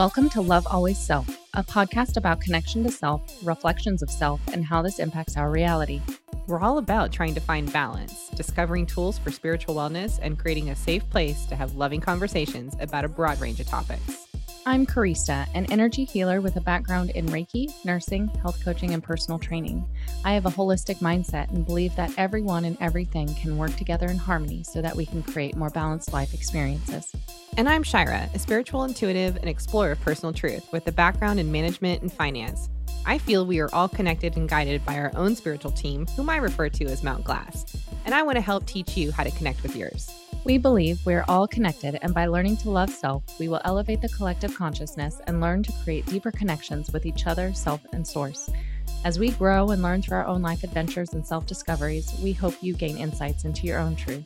Welcome to Love Always Self, a podcast about connection to self, reflections of self, and how this impacts our reality. We're all about trying to find balance, discovering tools for spiritual wellness, and creating a safe place to have loving conversations about a broad range of topics. I'm Karista, an energy healer with a background in Reiki, nursing, health coaching, and personal training. I have a holistic mindset and believe that everyone and everything can work together in harmony so that we can create more balanced life experiences. And I'm Shira, a spiritual intuitive and explorer of personal truth with a background in management and finance. I feel we are all connected and guided by our own spiritual team, whom I refer to as Mount Glass. And I want to help teach you how to connect with yours. We believe we're all connected, and by learning to love self, we will elevate the collective consciousness and learn to create deeper connections with each other, self, and source. As we grow and learn through our own life adventures and self discoveries, we hope you gain insights into your own truth.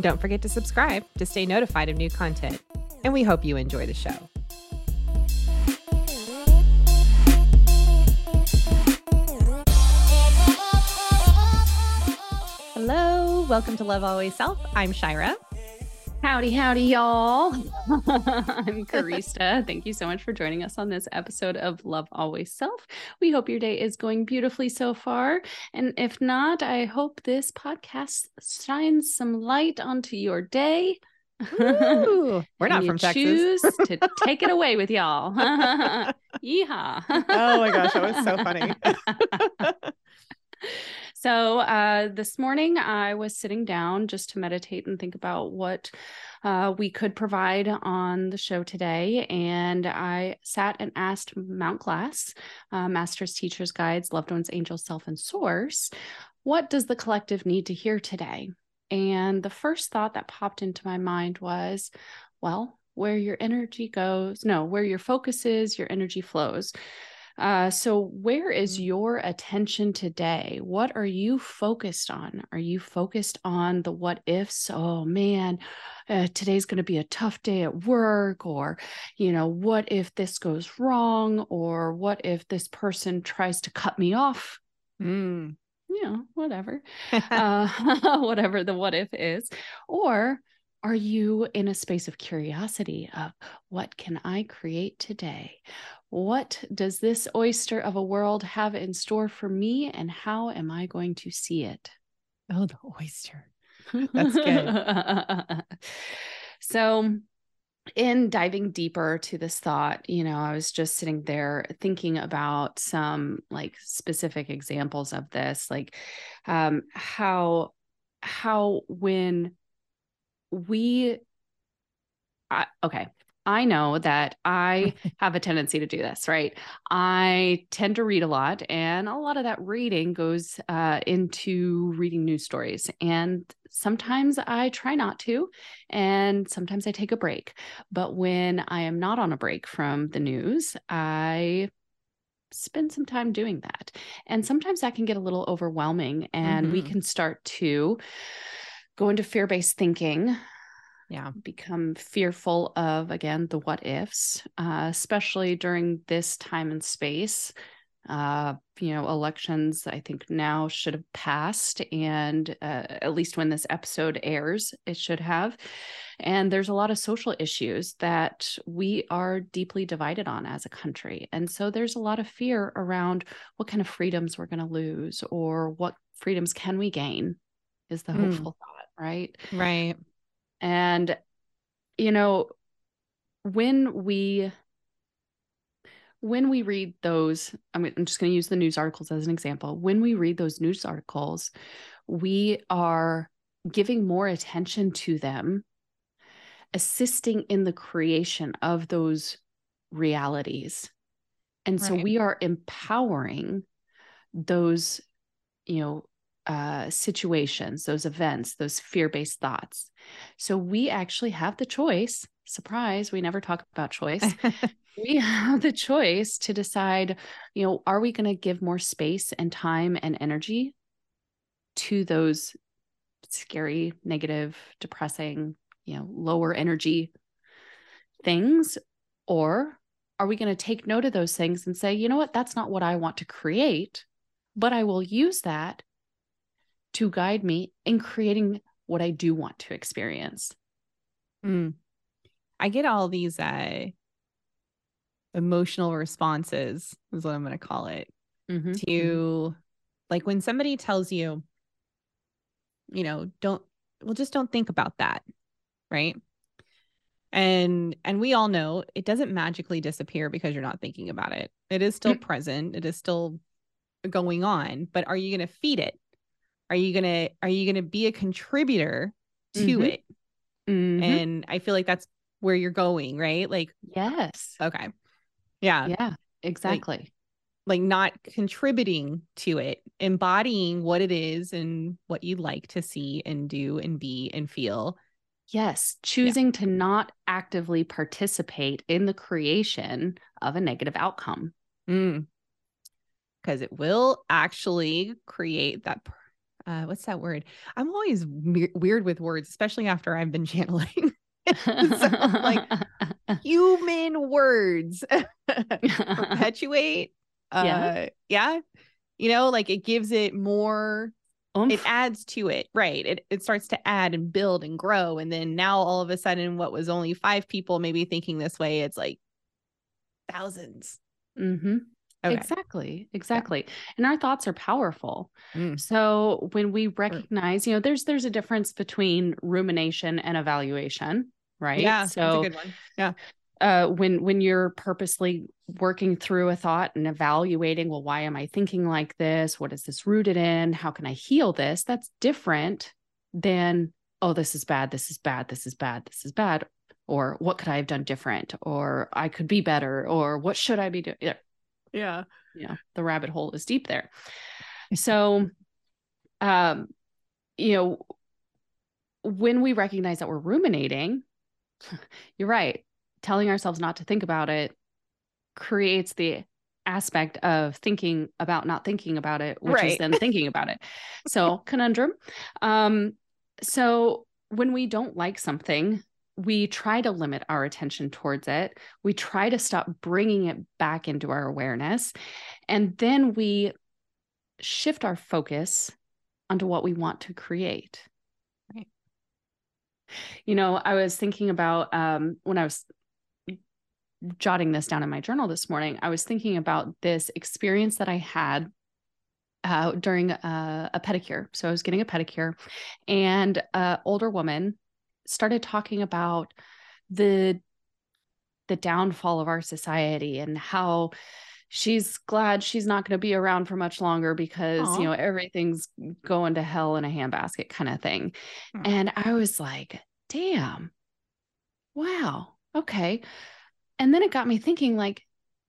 Don't forget to subscribe to stay notified of new content. And we hope you enjoy the show. Hello, welcome to Love Always Self. I'm Shira. Howdy, howdy, y'all. I'm Karista. Thank you so much for joining us on this episode of Love Always Self. We hope your day is going beautifully so far. And if not, I hope this podcast shines some light onto your day. Ooh, we're not from Texas. Choose to take it away with y'all. Yeehaw. oh my gosh, that was so funny. So, uh, this morning I was sitting down just to meditate and think about what uh, we could provide on the show today. And I sat and asked Mount Glass, uh, Masters, Teachers, Guides, Loved Ones, Angels, Self, and Source, what does the collective need to hear today? And the first thought that popped into my mind was, well, where your energy goes, no, where your focus is, your energy flows. Uh, so, where is mm-hmm. your attention today? What are you focused on? Are you focused on the what ifs? Oh man, uh, today's going to be a tough day at work, or, you know, what if this goes wrong, or what if this person tries to cut me off? Mm. You know, whatever, uh, whatever the what if is. Or are you in a space of curiosity of what can I create today? What does this oyster of a world have in store for me, and how am I going to see it? Oh, the oyster. That's good. so, in diving deeper to this thought, you know, I was just sitting there thinking about some like specific examples of this, like um, how how when we I, okay I know that I have a tendency to do this, right? I tend to read a lot, and a lot of that reading goes uh, into reading news stories. And sometimes I try not to, and sometimes I take a break. But when I am not on a break from the news, I spend some time doing that. And sometimes that can get a little overwhelming, and mm-hmm. we can start to go into fear based thinking yeah. become fearful of again the what ifs uh, especially during this time and space. Uh, you know elections i think now should have passed and uh, at least when this episode airs it should have. And there's a lot of social issues that we are deeply divided on as a country. And so there's a lot of fear around what kind of freedoms we're going to lose or what freedoms can we gain is the mm. hopeful thought right? Right and, you know, when we when we read those, I'm, I'm just going to use the news articles as an example. When we read those news articles, we are giving more attention to them, assisting in the creation of those realities. And right. so we are empowering those, you know, uh, situations, those events, those fear based thoughts. So we actually have the choice. Surprise, we never talk about choice. we have the choice to decide, you know, are we going to give more space and time and energy to those scary, negative, depressing, you know, lower energy things? Or are we going to take note of those things and say, you know what, that's not what I want to create, but I will use that to guide me in creating what I do want to experience. Mm. I get all these uh emotional responses is what I'm going to call it Mhm. to like when somebody tells you you know don't well just don't think about that right and and we all know it doesn't magically disappear because you're not thinking about it it is still present it is still going on but are you going to feed it are you going to are you to be a contributor to Mhm. it Mhm. and i feel like that's where you're going right like yes. okay yeah Yeah, exactly. like not contributing to it, embodying what it is and what you'd like to see and do and be and feel. Yes, choosing to not actively participate in the creation of a negative outcome. Mm. Because it will actually create that. Uh, what's that word? I'm always we- weird with words, especially after I've been channeling so, like- human words. Perpetuate. Uh, Yeah. yeah. You know, like it gives it more Oomph. it adds to it right it, it starts to add and build and grow and then now all of a sudden what was only five people maybe thinking this way it's like thousands Mhm. Okay Exactly. Exactly. And our thoughts are powerful. Mm. So when we recognize, you know, there's there's a difference between rumination and evaluation, right? yeah So that's a good one uh, when when you're purposely working through a thought and evaluating, well, why am I thinking like this? What is this rooted in? How can I heal this? That's different than oh, this is bad, this is bad, this is bad, this is bad, or what could I have done different, or I could be better, or what should I be doing? Yeah, yeah the rabbit hole is deep there. So, um, you know, when we recognize that we're ruminating, you're right. Telling ourselves not to think about it creates the aspect of thinking about not thinking about it, which is then thinking about it. So, conundrum. Um, so, when we don't like something, we try to limit our attention towards it. We try to stop bringing it back into our awareness. And then we shift our focus onto what we want to create. Right. You know, I was thinking about um, when I was jotting this down in my journal this morning, I was thinking about this experience that I had uh, during a, a pedicure. So I was getting a pedicure, and an older woman started talking about the the downfall of our society and how she's glad she's not going to be around for much longer because Aw. you know everything's going to hell in a handbasket kind of thing Hmm. and i was like damn wow okay and then it got me thinking like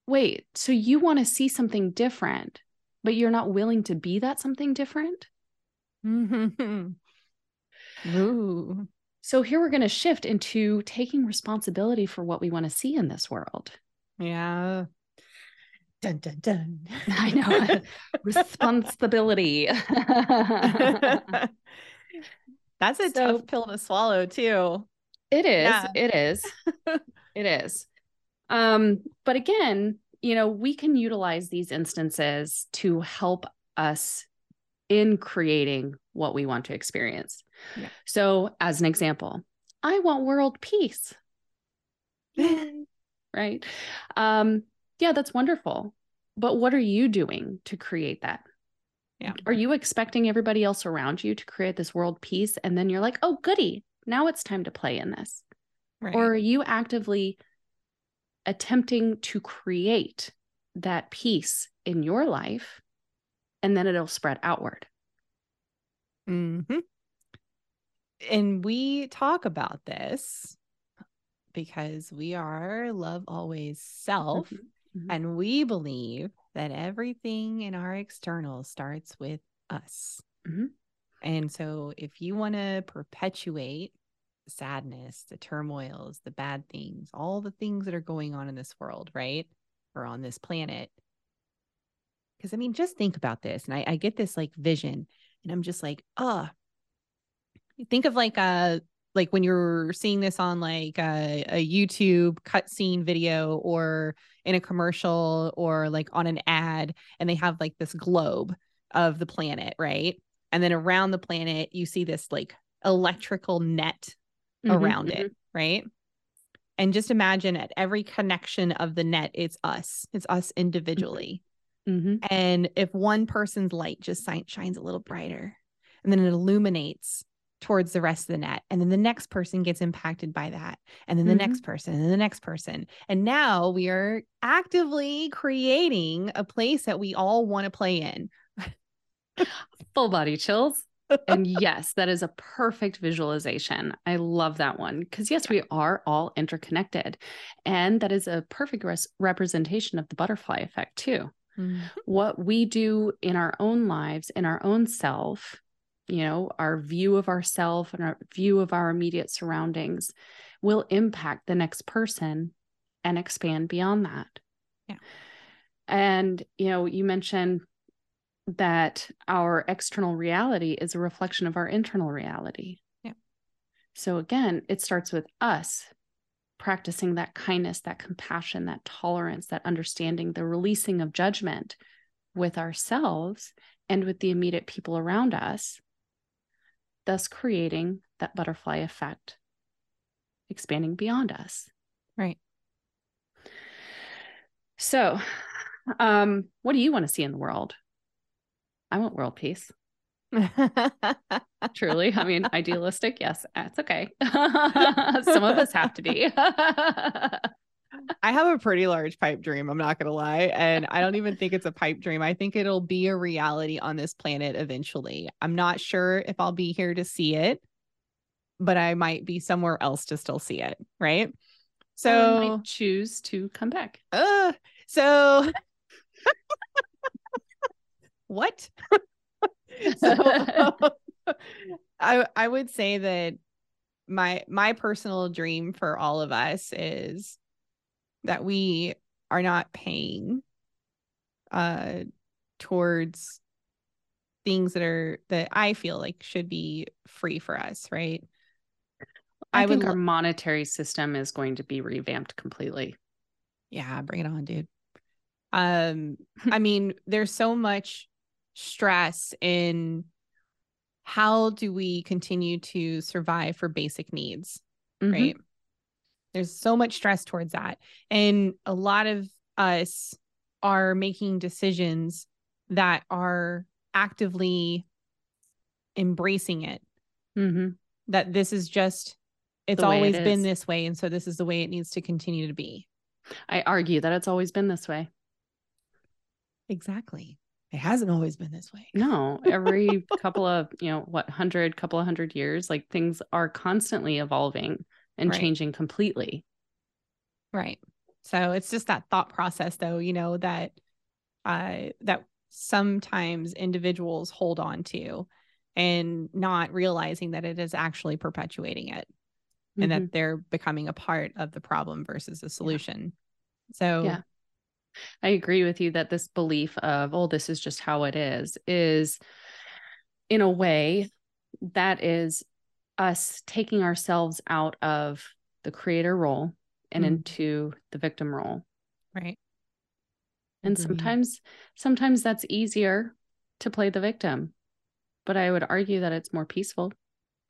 wait so you want to see something different but you're not willing to be that something different Ooh. So here we're going to shift into taking responsibility for what we want to see in this world yeah dun dun dun I know. responsibility. that's a So- tough pill to swallow too It is. Yeah. It is. it is. Um, but again, you know, we can utilize these instances to help us in creating what we want to experience. Yeah. So, as an example, I want world peace. Right? Um, yeah, that's wonderful. But what are you doing to create that? Yeah. Are you expecting everybody else around you to create this world peace? And then you're like, oh, goody, now it's time to play in this. right Or are you actively attempting to create that peace in your life and then it'll spread outward? hmm And we talk about this because we are love always self. Mhm, mhm. And we believe that everything in our external starts with us. Mhm. And so if you want to perpetuate the sadness, the turmoils, the bad things, all the things that are going on in this world, right? Or on this planet. Because I mean, just think about this. And I, I get this like vision, and I'm just like, oh, think of like a like when you're seeing this on like a, a YouTube cutscene video or in a commercial or like on an ad, and they have like this globe of the planet, right? And then around the planet, you see this like electrical net Mhm, around mhm. it, right? And just imagine at every connection of the net, it's us, it's us individually. Mm-hmm. And if one person's light just shines a little brighter and then it illuminates towards the rest of the net, and then the next person gets impacted by that, and then the Mhm. next person, and the next person. And now we are actively creating a place that we all want to play in. Full body chills. and yes, that is a perfect visualization. I love that one because, yes, we are all interconnected. And that is a perfect res- representation of the butterfly effect, too. What we do in our own lives, in our own self, you know, our view of ourself and our view of our immediate surroundings will impact the next person and expand beyond that. Yeah. And, you know, you mentioned that our external reality is a reflection of our internal reality. Yeah. So again, it starts with us practicing that kindness, that compassion, that tolerance, that understanding, the releasing of judgment with ourselves and with the immediate people around us, thus creating that butterfly effect, expanding beyond us. Right. So, um, what do you want to see in the world? I want world peace. Truly. I mean, idealistic. Yes, that's okay. Some of us have to be. I have a pretty large pipe dream, I'm not going to lie. And I don't even think it's a pipe dream. I think it'll be a reality on this planet eventually. I'm not sure if I'll be here to see it, but I might be somewhere else to still see it. Right. so choose to come back. uh, so what? so I I would say that my my personal dream for all of us is that we are not paying uh towards things that are that I feel like should be free for us, right? I, I think would our monetary system is going to be revamped completely. Yeah, bring it on, dude. Um, I mean, there's so much stress in how do we continue to survive for basic needs, Mhm. right? There's so much stress towards that. And a lot of us are making decisions that are actively embracing it, Mhm. that this is just, it's way it always been this way. And so this is the way it needs to continue to be. I argue that it's always been this way. Exactly. It hasn't always been this way. No, every couple of, you know, what, hundred, couple of hundred years, like things are constantly evolving and Right. changing completely. Right. So it's just that thought process though, you know, that uh that sometimes individuals hold on to and not realizing that it is actually perpetuating it and Mhm. that they're becoming a part of the problem versus the solution. So Yeah. I agree with you that this belief of, oh, this is just how it is, is in a way that is us taking ourselves out of the creator role and Mhm. into the victim role. right. And Agreed. sometimes, sometimes that's easier to play the victim. But I would argue that it's more peaceful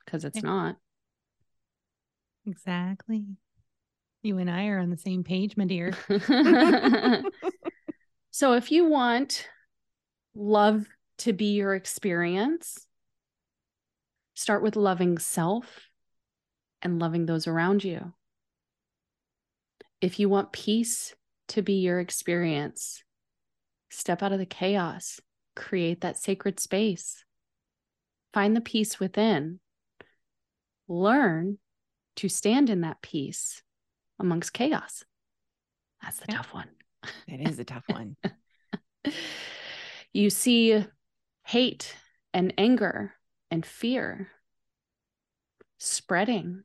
because it's Yeah. not. Exactly. You and I are on the same page, my dear. so if you want love to be your experience, start with loving self and loving those around you. If you want peace to be your experience, step out of the chaos, create that sacred space, find the peace within, learn to stand in that peace amongst chaos. That's the Yeah. tough one. It is a tough one. you see hate and anger and fear spreading,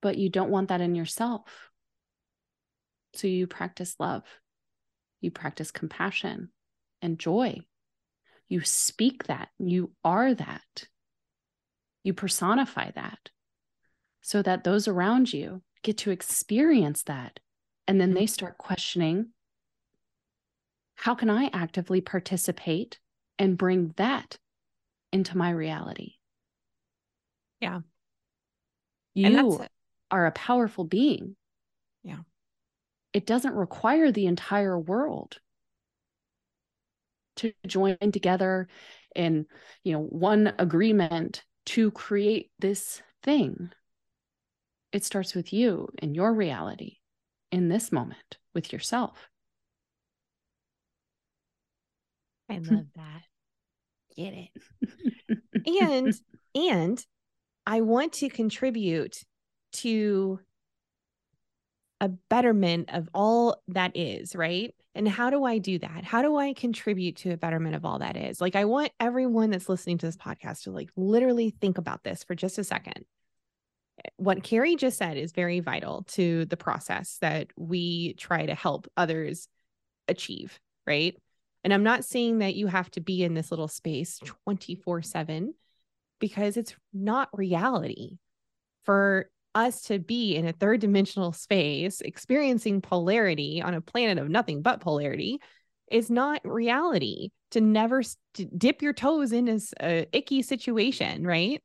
but you don't want that in yourself. So you practice love, you practice compassion and joy. You speak that, you are that, you personify that so that those around you get to experience that. And then they mm-hmm. start questioning how can I actively participate and bring that into my reality? Yeah. You are a powerful being. Yeah. It doesn't require the entire world to join together in, you know, one agreement to create this thing. It starts with you in your reality in this moment with yourself. I hmm. love that. Get it. and and I want to contribute to a betterment of all that is, right? And how do I do that? How do I contribute to a betterment of all that is? Like, I want everyone that's listening to this podcast to like literally think about this for just a second. What Carrie just said is very vital to the process that we try to help others achieve, right? And I'm not saying that you have to be in this little space 24 7 because it's not reality. For us to be in a third dimensional space experiencing polarity on a planet of nothing but polarity is not reality to never st- dip your toes in as a icky situation right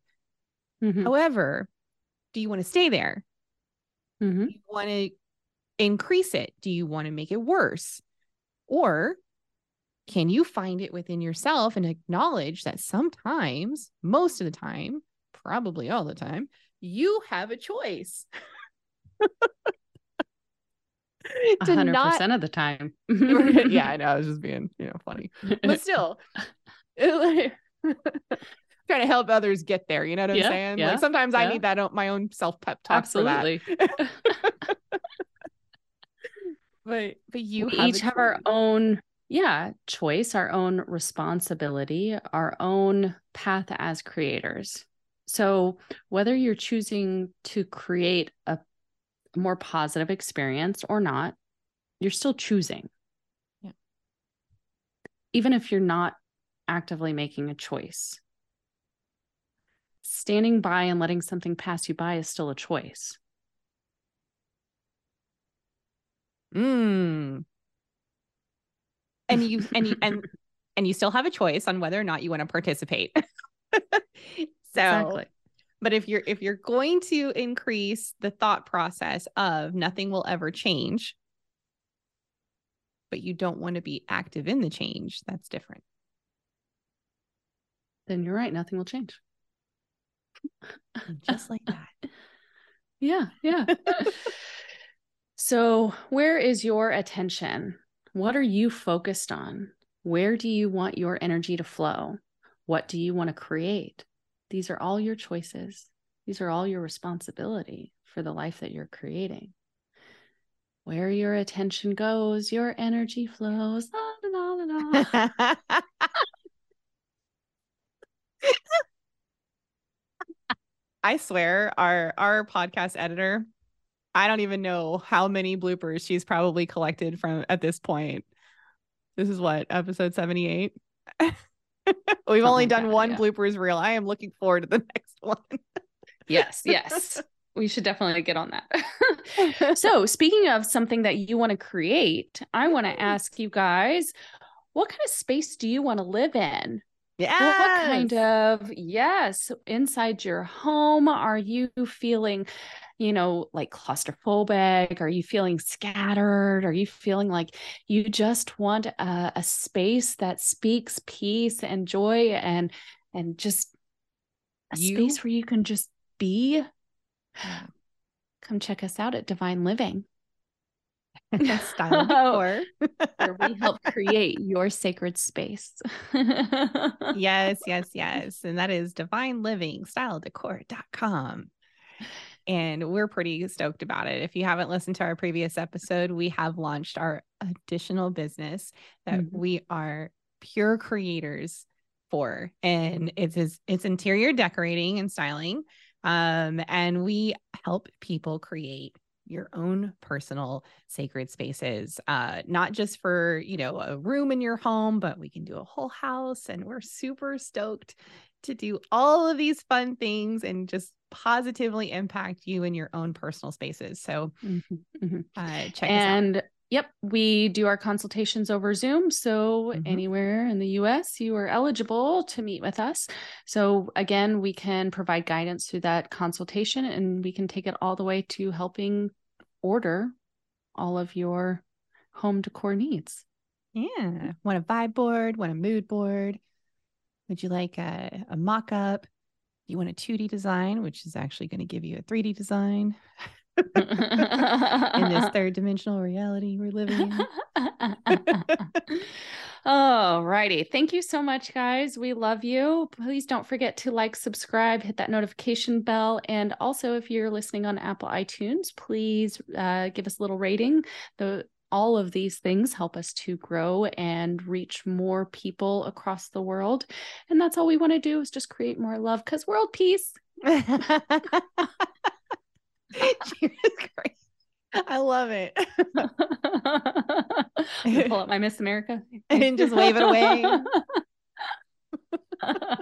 mm-hmm. however do you want to stay there mm-hmm. do you want to increase it do you want to make it worse or can you find it within yourself and acknowledge that sometimes most of the time probably all the time you have a choice. hundred percent of the time. yeah, I know. I was just being, you know, funny, but still, trying to help others get there. You know what I'm saying? Yeah, like sometimes yeah. I need that uh, my own self pep talk. Absolutely. but but you we each have our own yeah choice, our own responsibility, our own path as creators. So, whether you're choosing to create a more positive experience or not, you're still choosing. Yeah. Even if you're not actively making a choice, standing by and letting something pass you by is still a choice. Mm. And you and you and and you still have a choice on whether or not you want to participate. So exactly. but if you're if you're going to increase the thought process of nothing will ever change, but you don't want to be active in the change, that's different. Then you're right, nothing will change. Just like that. Yeah, yeah. so, where is your attention? What are you focused on? Where do you want your energy to flow? What do you want to create? These are all your choices. These are all your responsibility for the life that you're creating. Where your attention goes, your energy flows. La, la, la, I swear, our our podcast editor, I don't even know how many bloopers she's probably collected from at this point. This is what episode 78. We've only done God, one yeah. bloopers reel. I am looking forward to the next one. yes, yes. We should definitely get on that. so, speaking of something that you want to create, I want to mm-hmm. ask you guys what kind of space do you want to live in? Yeah. What kind of, yes, inside your home are you feeling you know, like claustrophobic? Are you feeling scattered? Are you feeling like you just want a, a space that speaks peace and joy and and just a you? space where you can just be? Come check us out at Divine Living. style decor where we help create your sacred space yes yes yes and that is divine living style decor.com and we're pretty stoked about it. If you haven't listened to our previous episode, we have launched our additional business that mm-hmm. we are pure creators for, and it's it's interior decorating and styling. Um, and we help people create your own personal sacred spaces uh not just for you know a room in your home but we can do a whole house and we're super stoked to do all of these fun things and just positively impact you in your own personal spaces. So mm-hmm, mm-hmm. Uh, check and Yep, we do our consultations over Zoom. So, mm-hmm. anywhere in the US, you are eligible to meet with us. So, again, we can provide guidance through that consultation and we can take it all the way to helping order all of your home decor needs. Yeah. Want a vibe board? Want a mood board? Would you like a, a mock up? You want a 2D design, which is actually going to give you a 3D design in this third dimensional reality we're living in. Oh, righty. Thank you so much, guys. We love you. Please don't forget to like, subscribe, hit that notification bell. And also, if you're listening on Apple iTunes, please uh, give us a little rating. The all of these things help us to grow and reach more people across the world. And that's all we want to do is just create more love because world peace. I love it. I pull up my Miss America and just wave it away. I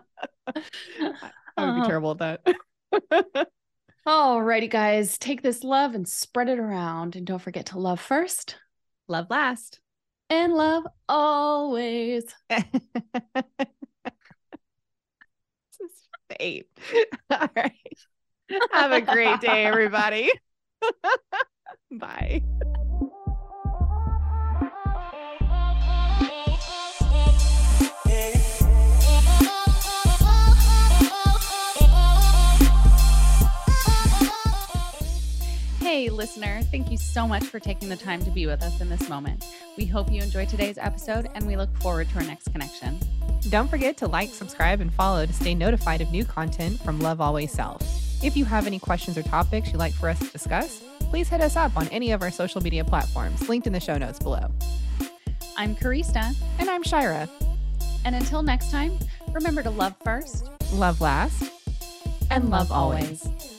would be uh-huh. terrible at that. All righty, guys. Take this love and spread it around. And don't forget to love first, love last, and love always. eight. All right. Have a great day, everybody. Bye. Hey, listener, thank you so much for taking the time to be with us in this moment. We hope you enjoyed today's episode and we look forward to our next connection. Don't forget to like, subscribe, and follow to stay notified of new content from Love Always Self. If you have any questions or topics you'd like for us to discuss, please hit us up on any of our social media platforms linked in the show notes below. I'm Karista. And I'm Shira. And until next time, remember to love first, love last, and, and love, love always. always.